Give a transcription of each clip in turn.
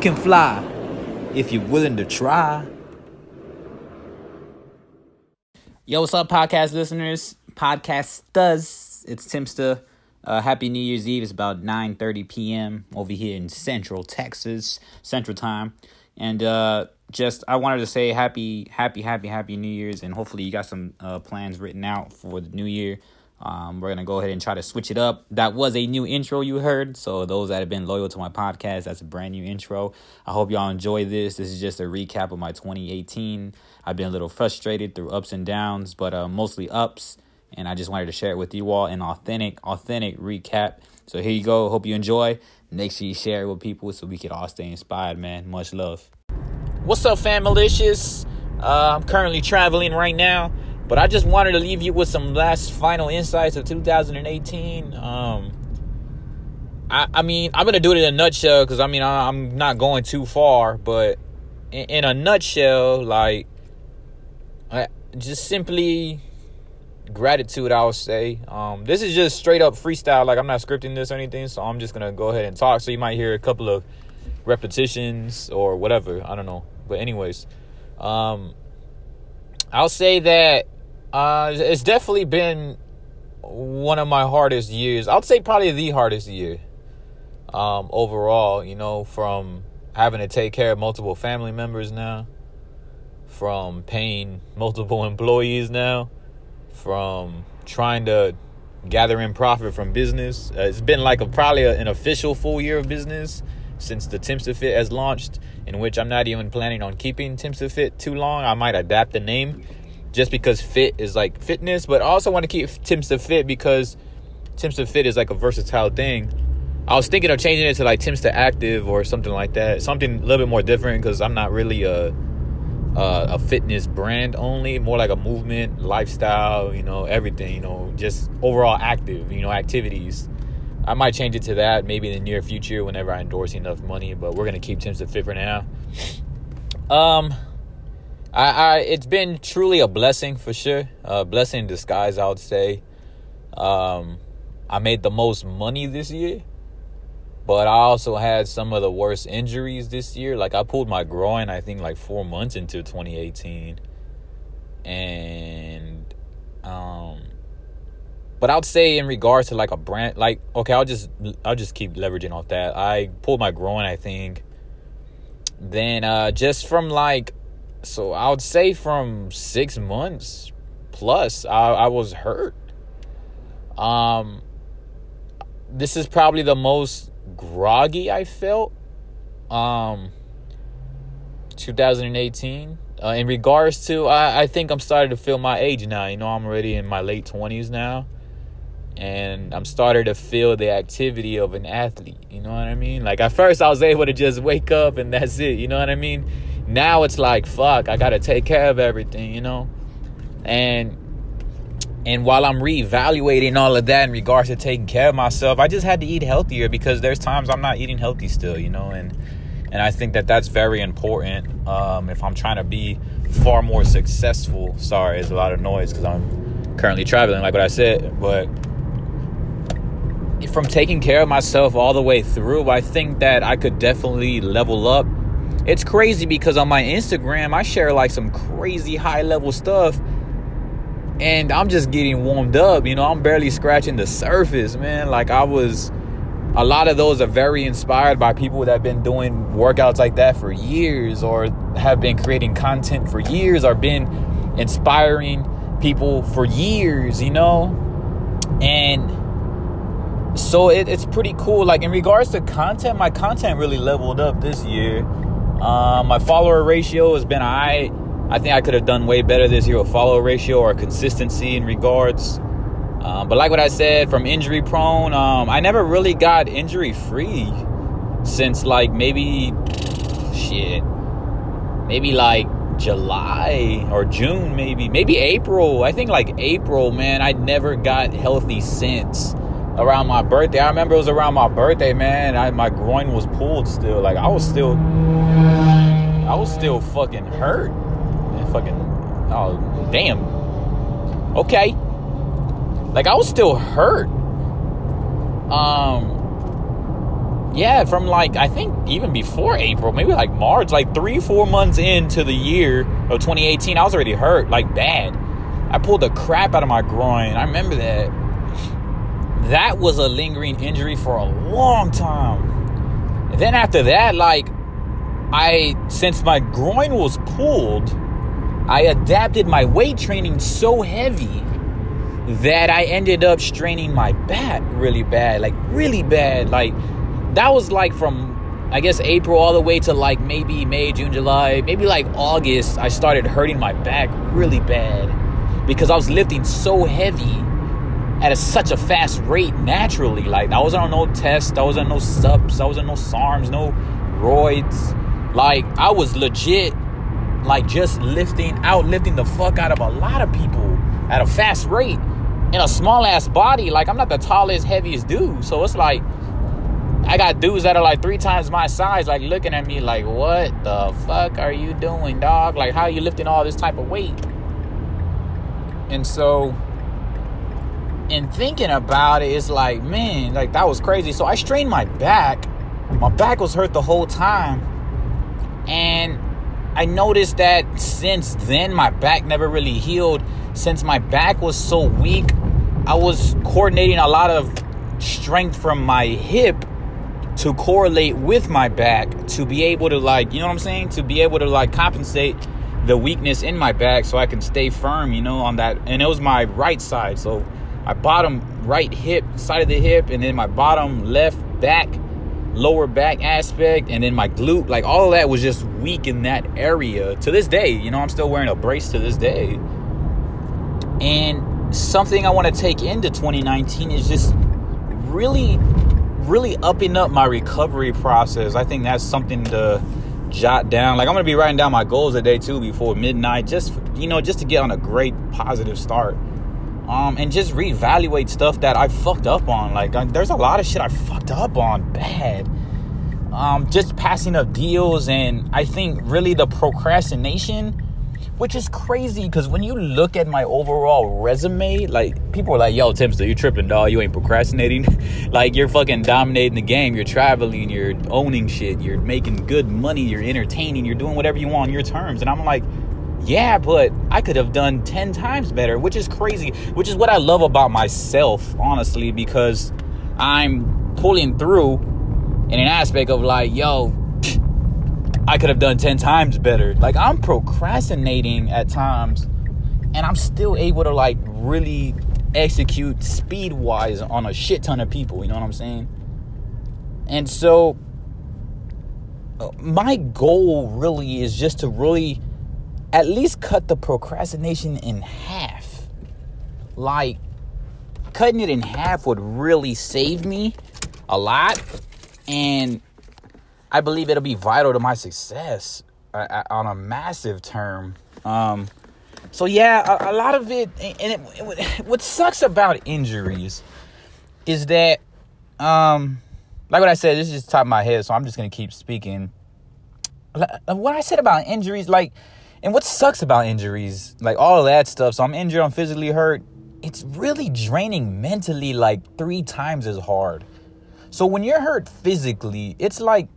can fly if you're willing to try. Yo, what's up, podcast listeners? Podcast does. It's Timster. Uh, happy New Year's Eve. It's about 9.30 p.m. over here in Central Texas, Central Time. And uh, just, I wanted to say happy, happy, happy, happy New Year's. And hopefully you got some uh, plans written out for the new year. Um, we're going to go ahead and try to switch it up. That was a new intro you heard. So, those that have been loyal to my podcast, that's a brand new intro. I hope y'all enjoy this. This is just a recap of my 2018. I've been a little frustrated through ups and downs, but uh, mostly ups. And I just wanted to share it with you all an authentic, authentic recap. So, here you go. Hope you enjoy. Make sure you share it with people so we can all stay inspired, man. Much love. What's up, fam malicious? Uh, I'm currently traveling right now. But I just wanted to leave you with some last final insights of 2018. Um, I, I mean, I'm gonna do it in a nutshell because I mean I, am not going too far, but in, in a nutshell, like, I, just simply gratitude. I would say. Um, this is just straight up freestyle. Like I'm not scripting this or anything, so I'm just gonna go ahead and talk. So you might hear a couple of repetitions or whatever. I don't know, but anyways, um, I'll say that uh, it's definitely been one of my hardest years. I'd say probably the hardest year. Um, overall, you know, from having to take care of multiple family members now, from paying multiple employees now, from trying to gather in profit from business. Uh, it's been like a probably a, an official full year of business since the Timster Fit has launched, in which I'm not even planning on keeping Timster Fit too long. I might adapt the name just because fit is like fitness, but I also want to keep Timster Fit because Timster Fit is like a versatile thing. I was thinking of changing it to like Tim's to Active or something like that, something a little bit more different because I'm not really a, a a fitness brand only, more like a movement, lifestyle, you know, everything, you know, just overall active, you know, activities. I might change it to that maybe in the near future whenever I endorse enough money, but we're gonna keep Timster Fit for now. Um, I, I it's been truly a blessing for sure. A blessing in disguise, I would say. Um, I made the most money this year, but I also had some of the worst injuries this year. Like I pulled my groin, I think like four months into 2018, and um, but I'd say in regards to like a brand, like okay, I'll just I'll just keep leveraging off that. I pulled my groin, I think. Then uh, just from like so I would say from six months plus, I, I was hurt. Um, this is probably the most groggy I felt. Um, 2018. Uh, in regards to, I, I think I'm starting to feel my age now. You know, I'm already in my late 20s now. And I'm starting to feel the activity of an athlete. You know what I mean? Like, at first, I was able to just wake up and that's it. You know what I mean? Now it's like fuck i gotta take care of everything you know? And and while i'm reevaluating all of that in regards to taking care of myself i just had to eat healthier because there's times i'm not eating healthy still you know? And and i think that that's very important um, if i'm trying to be far more successful. Sorry there's a lot of noise because i'm currently traveling like what i said but from taking care of myself all the way through i think that i could definitely level up it's crazy because on my Instagram, I share like some crazy high level stuff. And I'm just getting warmed up. You know, I'm barely scratching the surface, man. Like, I was. A lot of those are very inspired by people that have been doing workouts like that for years or have been creating content for years or been inspiring people for years, you know? And so it, it's pretty cool. Like, in regards to content, my content really leveled up this year um, my follower ratio has been I. I think I could have done way better this year with follower ratio or consistency in regards. Um, but like what I said, from injury prone, um, I never really got injury free since like maybe shit, maybe like July or June, maybe maybe April. I think like April, man. I never got healthy since around my birthday. I remember it was around my birthday, man. I, my groin was pulled still. Like I was still, I was still fucking hurt. And fucking, oh damn. Okay. Like I was still hurt. Um. yeah, from like I think even before April, maybe like March, like three, four months into the year of 2018, I was already hurt, like bad. I pulled the crap out of my groin. I remember that. That was a lingering injury for a long time. And then after that, like I since my groin was pulled, I adapted my weight training so heavy that I ended up straining my back really bad, like really bad. Like that was like from I guess April all the way to like maybe May, June, July, maybe like August, I started hurting my back really bad because I was lifting so heavy at a, such a fast rate naturally. Like I wasn't on no test, I wasn't on no subs, I wasn't on no SARMs, no roids. Like I was legit like just lifting out lifting the fuck out of a lot of people at a fast rate in a small ass body. Like I'm not the tallest, heaviest dude. So it's like I got dudes that are like three times my size, like looking at me like, what the fuck are you doing, dog? Like how are you lifting all this type of weight? And so in thinking about it, it's like, man, like that was crazy. So I strained my back. My back was hurt the whole time. And I noticed that since then, my back never really healed. Since my back was so weak, I was coordinating a lot of strength from my hip to correlate with my back to be able to, like, you know what I'm saying? To be able to, like, compensate the weakness in my back so I can stay firm, you know, on that. And it was my right side. So my bottom right hip, side of the hip, and then my bottom left back lower back aspect and then my glute like all of that was just weak in that area to this day. You know i'm still wearing a brace to this day. And something i want to take into 2019 is just really really upping up my recovery process. I think that's something to jot down. Like i'm gonna be writing down my goals a day too before midnight just you know just to get on a great positive start um, and just reevaluate stuff that I fucked up on. Like, uh, there's a lot of shit I fucked up on bad. Um, just passing up deals, and I think really the procrastination, which is crazy because when you look at my overall resume, like people are like, "Yo, Timster, you tripping, dog? You ain't procrastinating. like you're fucking dominating the game. You're traveling. You're owning shit. You're making good money. You're entertaining. You're doing whatever you want on your terms." And I'm like yeah, but I could have done 10 times better, which is crazy, which is what I love about myself, honestly, because I'm pulling through in an aspect of like, yo, I could have done 10 times better. Like, I'm procrastinating at times, and I'm still able to, like, really execute speed wise on a shit ton of people, you know what I'm saying? And so, uh, my goal really is just to really at least cut the procrastination in half. Like, cutting it in half would really save me a lot. And I believe it'll be vital to my success uh, uh on a massive term. Um, so, yeah, a, a lot of it, and it, it, what sucks about injuries is that, um, like what I said, this is just top of my head, so I'm just going to keep speaking. What I said about injuries, like, and what sucks about injuries, like all that stuff, so I'm injured, I'm physically hurt, it's really draining mentally like three times as hard. So when you're hurt physically, it's like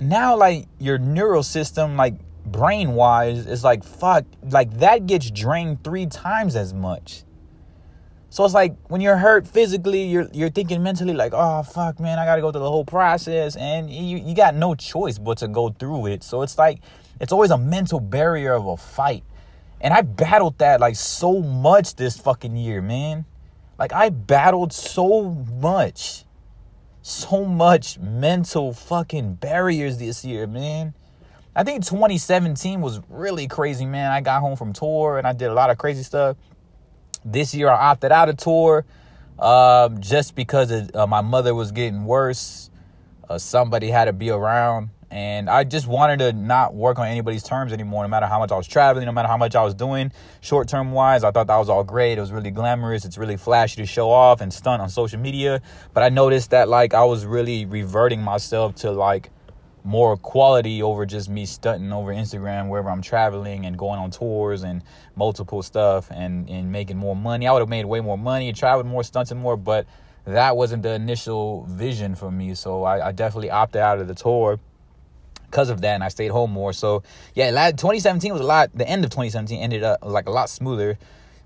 now like your neural system, like brain wise, is like fuck, like that gets drained three times as much. So it's like when you're hurt physically, you're you're thinking mentally like, oh fuck, man, I gotta go through the whole process, and you you got no choice but to go through it. So it's like it's always a mental barrier of a fight, and I battled that like so much this fucking year, man. Like I battled so much, so much mental fucking barriers this year, man. I think 2017 was really crazy, man. I got home from tour and I did a lot of crazy stuff. This year I opted out of tour um, just because uh, my mother was getting worse. Uh, somebody had to be around. And I just wanted to not work on anybody's terms anymore, no matter how much I was traveling, no matter how much I was doing short term wise. I thought that was all great. It was really glamorous. It's really flashy to show off and stunt on social media. But I noticed that like I was really reverting myself to like more quality over just me stunting over Instagram wherever I'm traveling and going on tours and multiple stuff and, and making more money. I would have made way more money, traveled more, stunting more, but that wasn't the initial vision for me. So I, I definitely opted out of the tour because of that, and I stayed home more. So yeah, 2017 was a lot. The end of 2017 ended up like a lot smoother,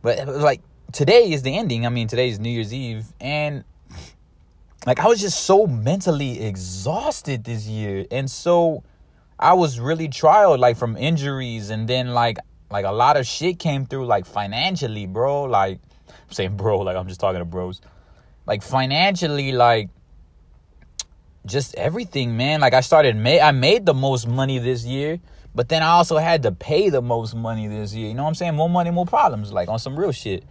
but like today is the ending. I mean, today is New Year's Eve, and like I was just so mentally exhausted this year, and so I was really trialed like from injuries, and then like like a lot of shit came through like financially, bro. Like I'm saying bro, like I'm just talking to bros. Like financially, like just everything, man. Like I started made I made the most money this year, but then I also had to pay the most money this year. You know what I'm saying? More money, more problems, like on some real shit.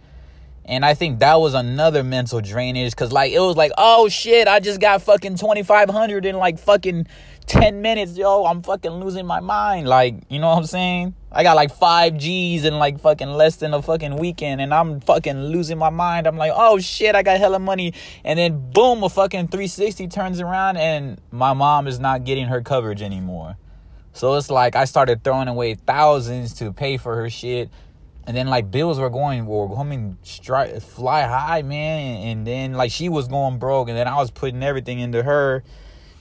And I think that was another mental drainage cuz like it was like, "Oh shit, I just got fucking 2500 in like fucking 10 minutes, yo. I'm fucking losing my mind." Like, you know what I'm saying? I got like 5 Gs in like fucking less than a fucking weekend and I'm fucking losing my mind. I'm like, "Oh shit, I got hella money." And then boom, a fucking 360 turns around and my mom is not getting her coverage anymore. So it's like I started throwing away thousands to pay for her shit and then like bills were going were coming strike fly high man. And then like she was going broke and then i was putting everything into her.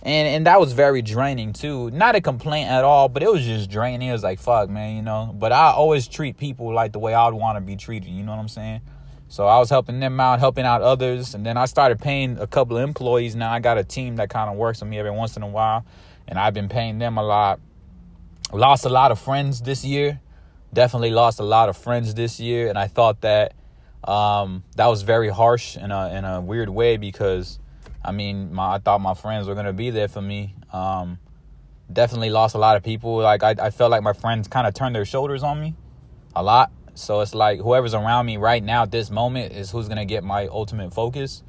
And and that was very draining too. Not a complaint at all but it was just draining. It was like fuck man you know? But i always treat people like the way i would want to be treated you know what i'm saying? So i was helping them out helping out others and then i started paying a couple of employees. Now i got a team that kind of works with me every once in a while and i've been paying them a lot. Lost a lot of friends this year definitely lost a lot of friends this year, and I thought that um, that was very harsh in a in a weird way because I mean my, I thought my friends were gonna be there for me. Um, definitely lost a lot of people. Like I, I felt like my friends kind of turned their shoulders on me a lot. So it's like whoever's around me right now at this moment is who's gonna get my ultimate focus.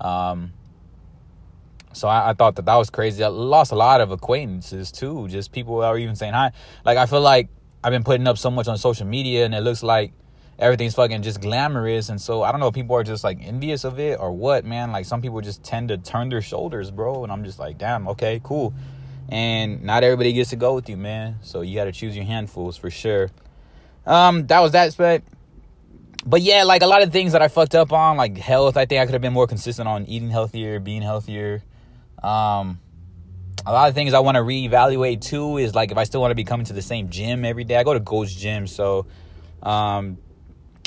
Um, so I, I, thought that that was crazy. I lost a lot of acquaintances too. Just people that were even saying hi. Like I feel like I've been putting up so much on social media and it looks like everything's fucking just glamorous and so I don't know if people are just like envious of it or what, man. Like some people just tend to turn their shoulders, bro, and I'm just like, damn, okay, cool. And not everybody gets to go with you, man. So you got to choose your handfuls for sure. Um, that was that aspect. But yeah, like a lot of things that I fucked up on, like health. I think I could have been more consistent on eating healthier, being healthier. Um, a lot of things I want to reevaluate too is like if I still want to be coming to the same gym every day. I go to Ghost Gym, so um,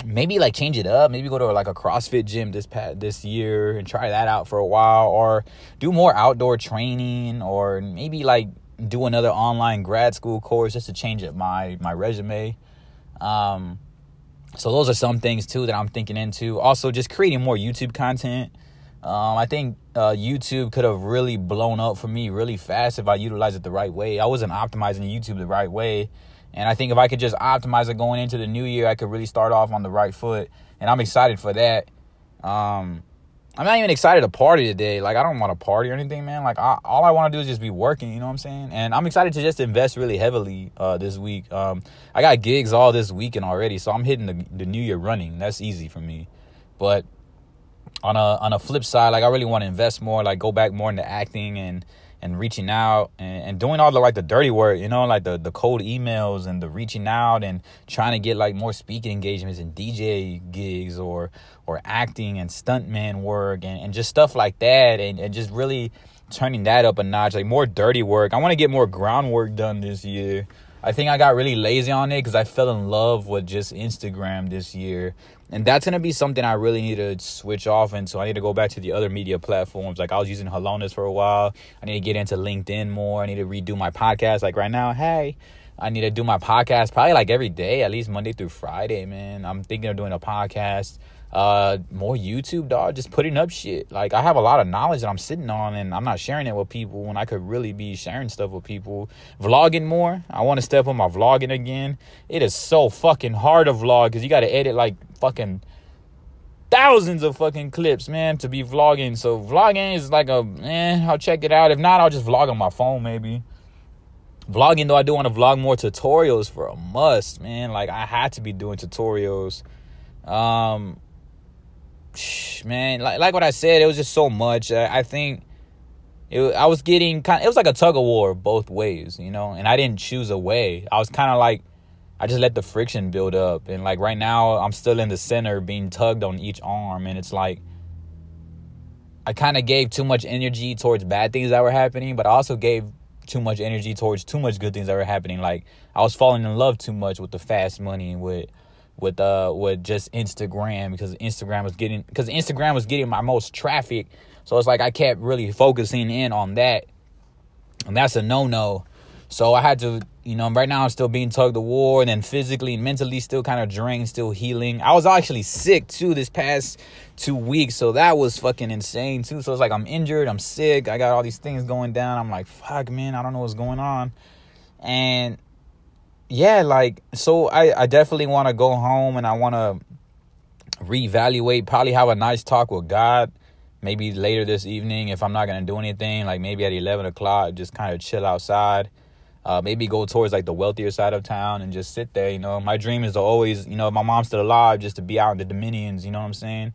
maybe like change it up. Maybe go to like a CrossFit gym this past this year and try that out for a while, or do more outdoor training, or maybe like do another online grad school course just to change up my my resume. Um, so those are some things too that I'm thinking into. Also, just creating more YouTube content. Um, I think uh, YouTube could have really blown up for me really fast if I utilized it the right way. I wasn't optimizing YouTube the right way. And I think if I could just optimize it going into the new year, I could really start off on the right foot. And I'm excited for that. Um, I'm not even excited to party today. Like, I don't want to party or anything, man. Like, I, all I want to do is just be working, you know what I'm saying? And I'm excited to just invest really heavily uh, this week. Um, I got gigs all this weekend already, so I'm hitting the, the new year running. That's easy for me. But on a on a flip side, like I really want to invest more, like go back more into acting and and reaching out and, and doing all the like the dirty work, you know, like the the cold emails and the reaching out and trying to get like more speaking engagements and DJ gigs or or acting and stuntman work and, and just stuff like that and, and just really turning that up a notch, like more dirty work. I want to get more groundwork done this year. I think I got really lazy on it because I fell in love with just Instagram this year. And that's to be something I really need to switch off and so I need to go back to the other media platforms. Like I was using Halonas for a while. I need to get into LinkedIn more. I need to redo my podcast. Like right now, hey, I need to do my podcast probably like every day, at least Monday through Friday, man. I'm thinking of doing a podcast uh more youtube dog just putting up shit. Like i have a lot of knowledge that i'm sitting on and i'm not sharing it with people when i could really be sharing stuff with people. Vlogging more. I want to step on my vlogging again. It is so fucking hard to vlog because you got to edit like fucking thousands of fucking clips man to be vlogging. So vlogging is like a eh, i'll check it out. If not i'll just vlog on my phone maybe. Vlogging though i do want to vlog more tutorials for a must man. Like i had to be doing tutorials. Um man, like like what I said, it was just so much. I, I think it, I was getting kind. It was like a tug of war both ways, you know. And I didn't choose a way. I was kind of like, I just let the friction build up, and like right now, I'm still in the center, being tugged on each arm, and it's like, I kind of gave too much energy towards bad things that were happening, but I also gave too much energy towards too much good things that were happening. Like I was falling in love too much with the fast money and with with uh with just Instagram because Instagram was getting because Instagram was getting my most traffic. So it's like I kept really focusing in on that. And that's a no no. So I had to, you know, right now I'm still being tugged of war and then physically and mentally still kind of drained, still healing. I was actually sick too this past two weeks. So that was fucking insane too. So it's like I'm injured, I'm sick, I got all these things going down. I'm like, fuck man, I don't know what's going on. And yeah, like so I, I definitely want to go home and I want to reevaluate, probably have a nice talk with God. Maybe later this evening, if I'm not gonna do anything, like maybe at eleven o'clock, just kind of chill outside. Uh, maybe go towards like the wealthier side of town and just sit there. You know, my dream is to always, you know, if my mom's still alive, just to be out in the Dominions. You know what I'm saying?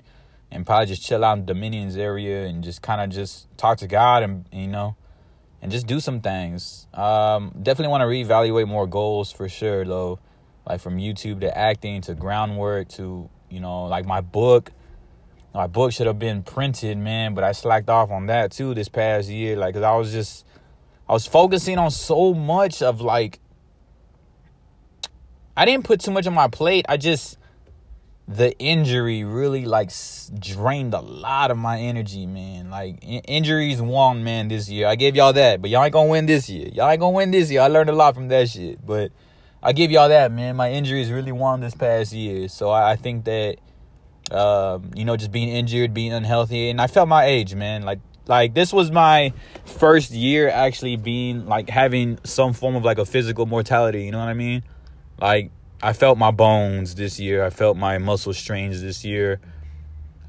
And probably just chill out in the Dominions area and just kind of just talk to God and you know and just do some things. Um, definitely want to reevaluate more goals for sure, though. Like from YouTube to acting to groundwork to you know, like my book. My book should have been printed, man, but I slacked off on that too this past year. Like, cause I was just, I was focusing on so much of like, I didn't put too much on my plate. I just, the injury really like drained a lot of my energy, man. Like in- injuries won, man, this year. I gave y'all that, but y'all ain't gonna win this year. Y'all ain't gonna win this year. I learned a lot from that shit, but I give y'all that, man. My injuries really won this past year, so I, I think that, um, you know, just being injured, being unhealthy, and I felt my age, man. Like like this was my first year actually being like having some form of like a physical mortality. You know what I mean? Like I felt my bones this year. I felt my muscle strains this year.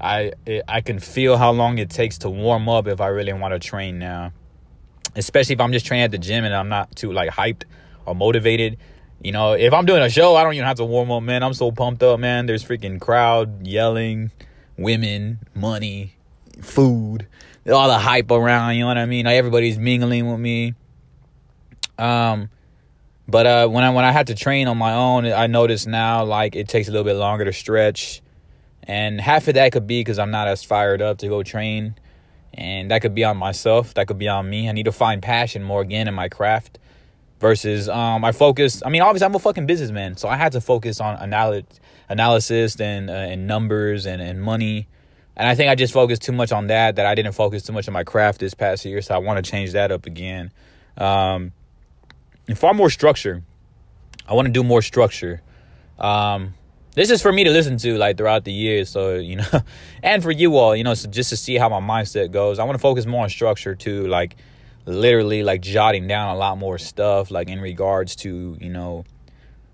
I it, I can feel how long it takes to warm up if I really want to train now. Especially if I'm just training at the gym and I'm not too like hyped or motivated. You know, if I'm doing a show, I don't even have to warm up, man. I'm so pumped up, man. There's freaking crowd yelling, women, money, food, all the hype around, you know what I mean? Like everybody's mingling with me. Um but uh, when I when I had to train on my own, I notice now like it takes a little bit longer to stretch, and half of that could be because I'm not as fired up to go train, and that could be on myself. That could be on me. I need to find passion more again in my craft, versus um I focus. I mean, obviously I'm a fucking businessman, so I had to focus on analy- analysis and uh, and numbers and and money. And I think I just focused too much on that. That I didn't focus too much on my craft this past year. So I want to change that up again. Um, and far more structure. I want to do more structure. Um, this is for me to listen to like throughout the years, so you know, and for you all, you know, so just to see how my mindset goes. I want to focus more on structure too, like literally like jotting down a lot more stuff, like in regards to you know,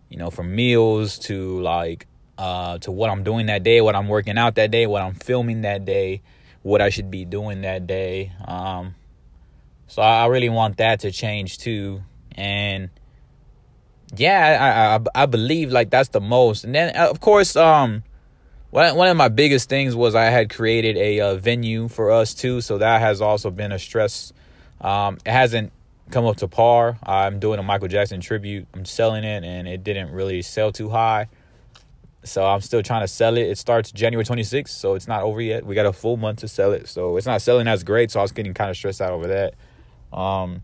you know, from meals to like uh to what I'm doing that day, what I'm working out that day, what I'm filming that day, what I should be doing that day. Um, so I really want that to change too and yeah, I, I I believe like that's the most. And then of course, um, one one of my biggest things was I had created a uh, venue for us too, so that has also been a stress. Um, it hasn't come up to par. I'm doing a Michael Jackson tribute. I'm selling it, and it didn't really sell too high. So I'm still trying to sell it. It starts January 26th, so it's not over yet. We got a full month to sell it, so it's not selling as great. So I was getting kind of stressed out over that. Um,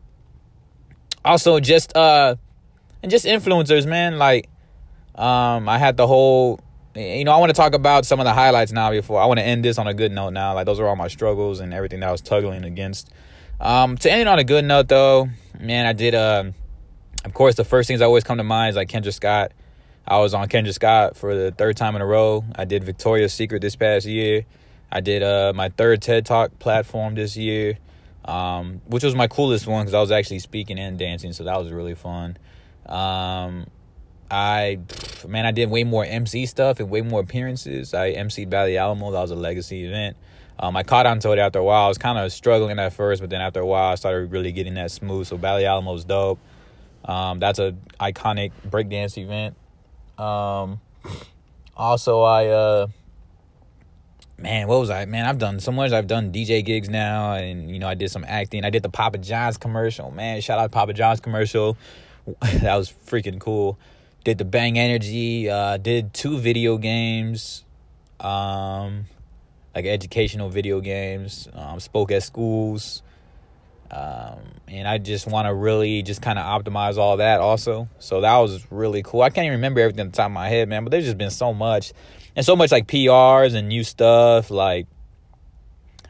also just uh and just influencers man like um i had the whole you know i want to talk about some of the highlights now before i want to end this on a good note now like those are all my struggles and everything that i was tugging against. Um to end on a good note though man i did uh of course the first things that always come to mind is like kendra scott. I was on kendra scott for the third time in a row. I did victoria's secret this past year. I did uh my third ted talk platform this year um, which was my coolest one because I was actually speaking and dancing, so that was really fun. Um, I, man, I did way more MC stuff and way more appearances. I MC'd Valley Alamo, that was a legacy event. Um, I caught on to it after a while. I was kind of struggling at first, but then after a while, I started really getting that smooth. So Valley Alamo's dope. Um, that's a iconic breakdance event. Um, also, I uh, man, what was I? Man, I've done so much. I've done DJ gigs now, and you know, I did some acting. I did the Papa John's commercial. Man, shout out Papa John's commercial. that was freaking cool. Did the Bang Energy. Uh, did two video games. Um, like educational video games. Um, spoke at schools. Um, and I just want to really just kind of optimize all that also. So that was really cool. I can't even remember everything at the top of my head, man, but there's just been so much and so much like PRs and new stuff. Like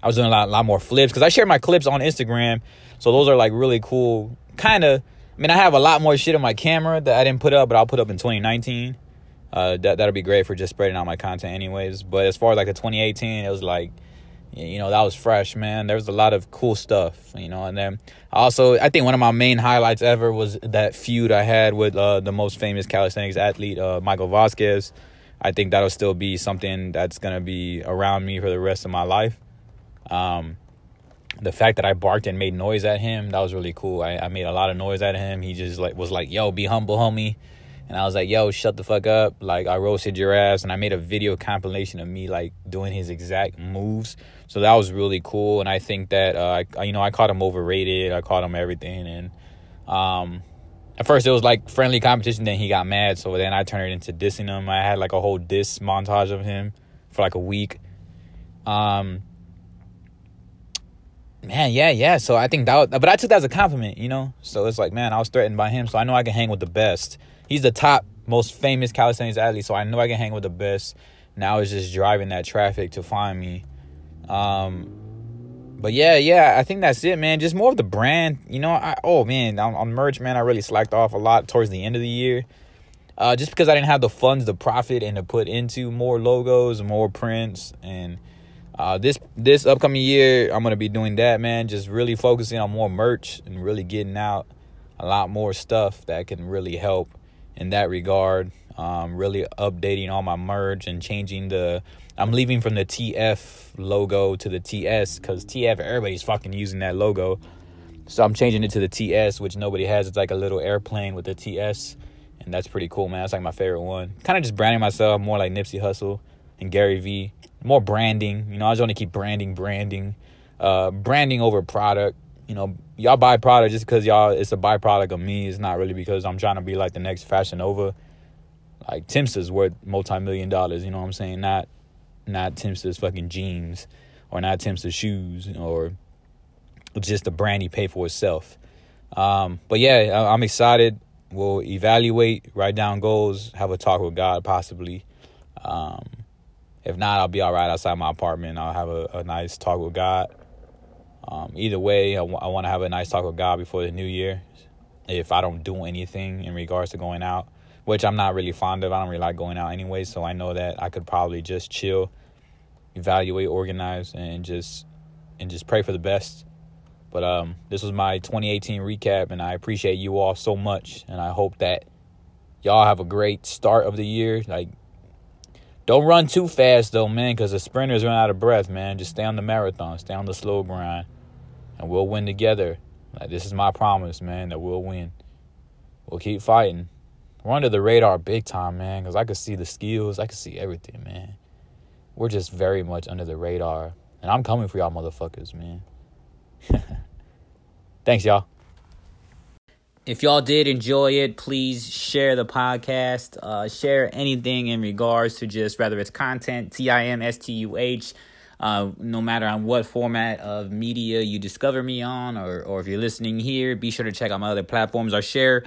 I was doing a lot, a lot more flips because I share my clips on Instagram. So those are like really cool. Kind of, I mean, I have a lot more shit on my camera that I didn't put up, but I'll put up in 2019. Uh, that that'll be great for just spreading out my content, anyways. But as far as like the 2018, it was like you know that was fresh man there was a lot of cool stuff you know and then also i think one of my main highlights ever was that feud i had with uh, the most famous calisthenics athlete uh, michael vasquez i think that'll still be something that's to be around me for the rest of my life um, the fact that i barked and made noise at him that was really cool I, I made a lot of noise at him he just like was like yo be humble homie and I was like, yo, shut the fuck up. Like, I roasted your ass. And I made a video compilation of me, like, doing his exact moves. So that was really cool. And I think that, uh, I, you know, I caught him overrated. I caught him everything. And um, at first, it was like friendly competition. Then he got mad. So then I turned it into dissing him. I had like a whole diss montage of him for like a week. Um, man, yeah, yeah. So I think that, was, but I took that as a compliment, you know? So it's like, man, I was threatened by him. So I know I can hang with the best he's the top most famous calisthenics athlete, so I know I can hang with the best. Now it's just driving that traffic to find me. Um, but yeah, yeah, I think that's it, man. Just more of the brand, you know. I oh man, on, on merch, man, I really slacked off a lot towards the end of the year, uh, just because I didn't have the funds to profit and to put into more logos, more prints, and uh, this this upcoming year, I'm gonna be doing that, man. Just really focusing on more merch and really getting out a lot more stuff that can really help in that regard. Um, really updating all my merch and changing the. I'm leaving from the TF logo to the TS because TF everybody's fucking using that logo. So I'm changing it to the TS, which nobody has. It's like a little airplane with the TS, and that's pretty cool, man. That's like my favorite one. Kind of just branding myself more like Nipsey Hussle and Gary Vee. More branding, you know. I just want to keep branding, branding, uh, branding over product you know, y'all buy product just because y'all it's a byproduct of me. It's not really because I'm trying to be like the next Fashion Nova. Like Timster's worth multi million dollars, you know what I'm saying? Not not Timster's fucking jeans or not Timster's shoes or just the brand you pay for itself. Um, but yeah, I'm excited. We'll evaluate, write down goals, have a talk with God possibly. Um, if not, I'll be all right outside my apartment. I'll have a, a nice talk with God um, either way, I, w- I want to have a nice talk with God before the new year. If I don't do anything in regards to going out, which I'm not really fond of, I don't really like going out anyway. So I know that I could probably just chill, evaluate, organize, and just and just pray for the best. But um, this was my 2018 recap, and I appreciate you all so much, and I hope that y'all have a great start of the year. Like, don't run too fast though, man, because the sprinters run out of breath, man. Just stay on the marathon, stay on the slow grind and we'll win together. Like this is my promise, man, that we'll win. We'll keep fighting. We're under the radar big time, man, because I could see the skills, I could see everything, man. We're just very much under the radar, and I'm coming for y'all, motherfuckers, man. Thanks, y'all. If y'all did enjoy it, please share the podcast. Uh, share anything in regards to just whether it's content, T I M S T U H uh, no matter on what format of media you discover me on, or, or if you're listening here, be sure to check out my other platforms. I share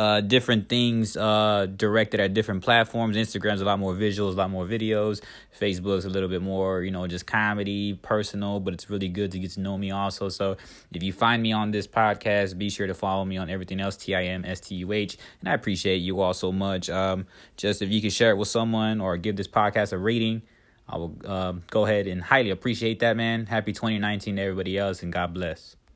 uh, different things uh, directed at different platforms. Instagram's a lot more visuals, a lot more videos. Facebook's a little bit more, you know, just comedy, personal, but it's really good to get to know me also. So if you find me on this podcast, be sure to follow me on everything else, T I M S T U H. And I appreciate you all so much. Um, just if you could share it with someone or give this podcast a rating. I will uh, go ahead and highly appreciate that, man. Happy 2019 to everybody else, and God bless.